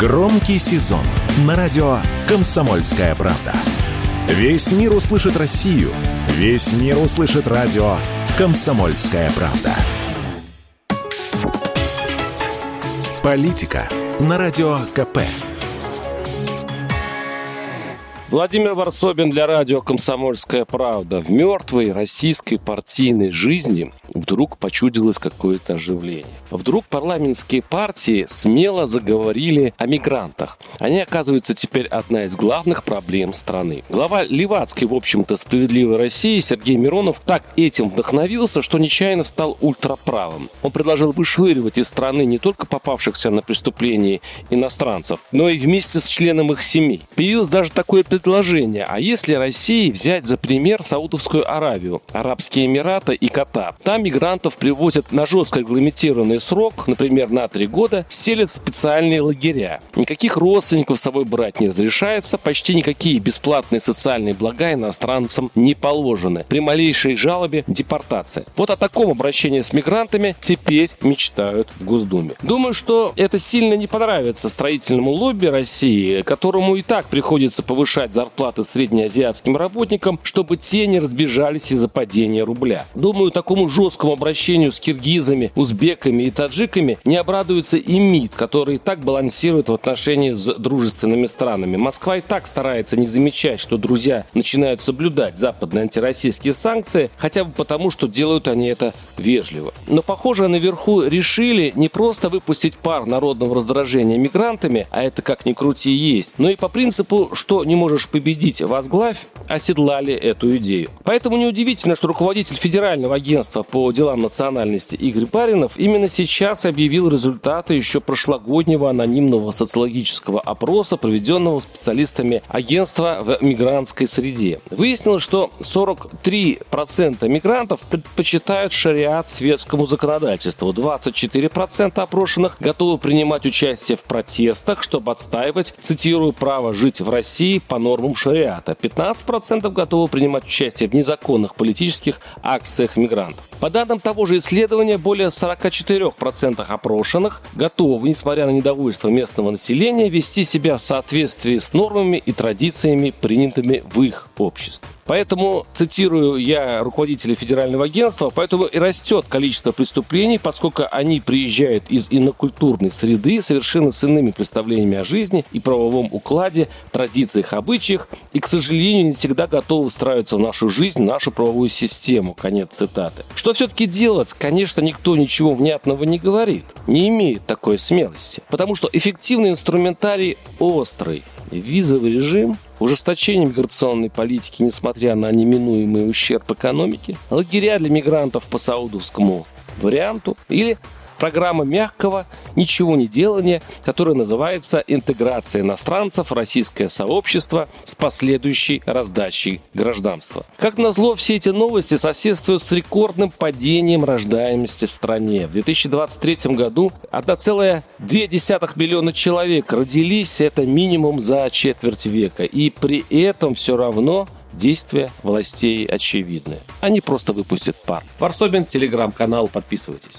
Громкий сезон на радио «Комсомольская правда». Весь мир услышит Россию. Весь мир услышит радио «Комсомольская правда». Политика на радио КП. Владимир Варсобин для радио «Комсомольская правда». В мертвой российской партийной жизни вдруг почудилось какое-то оживление. Вдруг парламентские партии смело заговорили о мигрантах. Они, оказываются, теперь одна из главных проблем страны. Глава Левацкой, в общем-то, «Справедливой России» Сергей Миронов так этим вдохновился, что нечаянно стал ультраправым. Он предложил вышвыривать из страны не только попавшихся на преступление иностранцев, но и вместе с членом их семей. Появилось даже такое предложение. А если России взять за пример Саудовскую Аравию, Арабские Эмираты и Катар? Там мигрантов привозят на жестко регламентированный срок, например, на три года, селят в специальные лагеря. Никаких родственников с собой брать не разрешается, почти никакие бесплатные социальные блага иностранцам не положены. При малейшей жалобе – депортация. Вот о таком обращении с мигрантами теперь мечтают в Госдуме. Думаю, что это сильно не понравится строительному лобби России, которому и так приходится повышать повышать зарплаты среднеазиатским работникам, чтобы те не разбежались из-за падения рубля. Думаю, такому жесткому обращению с киргизами, узбеками и таджиками не обрадуется и МИД, который и так балансирует в отношении с дружественными странами. Москва и так старается не замечать, что друзья начинают соблюдать западные антироссийские санкции, хотя бы потому, что делают они это вежливо. Но, похоже, наверху решили не просто выпустить пар народного раздражения мигрантами, а это как ни крути есть, но и по принципу, что не можешь можешь победить, возглавь, оседлали эту идею. Поэтому неудивительно, что руководитель Федерального агентства по делам национальности Игорь Баринов именно сейчас объявил результаты еще прошлогоднего анонимного социологического опроса, проведенного специалистами агентства в мигрантской среде. Выяснилось, что 43% мигрантов предпочитают шариат светскому законодательству, 24% опрошенных готовы принимать участие в протестах, чтобы отстаивать, цитирую, право жить в России по нормам шариата. 15% готовы принимать участие в незаконных политических акциях мигрантов. По данным того же исследования, более 44% опрошенных готовы, несмотря на недовольство местного населения, вести себя в соответствии с нормами и традициями, принятыми в их обществе. Поэтому, цитирую я руководителя федерального агентства, поэтому и растет количество преступлений, поскольку они приезжают из инокультурной среды, совершенно с иными представлениями о жизни и правовом укладе, традициях, обычаях, и, к сожалению, не всегда готовы встраиваться в нашу жизнь, в нашу правовую систему. Конец цитаты. Что все-таки делать? Конечно, никто ничего внятного не говорит, не имеет такой смелости, потому что эффективный инструментарий острый. Визовый режим – ужесточение миграционной политики, несмотря на неминуемый ущерб экономике, лагеря для мигрантов по саудовскому варианту или программа мягкого ничего не делания, которая называется «Интеграция иностранцев в российское сообщество с последующей раздачей гражданства». Как назло, все эти новости соседствуют с рекордным падением рождаемости в стране. В 2023 году 1,2 миллиона человек родились, это минимум за четверть века. И при этом все равно действия властей очевидны. Они просто выпустят пар. Варсобин, телеграм-канал, подписывайтесь.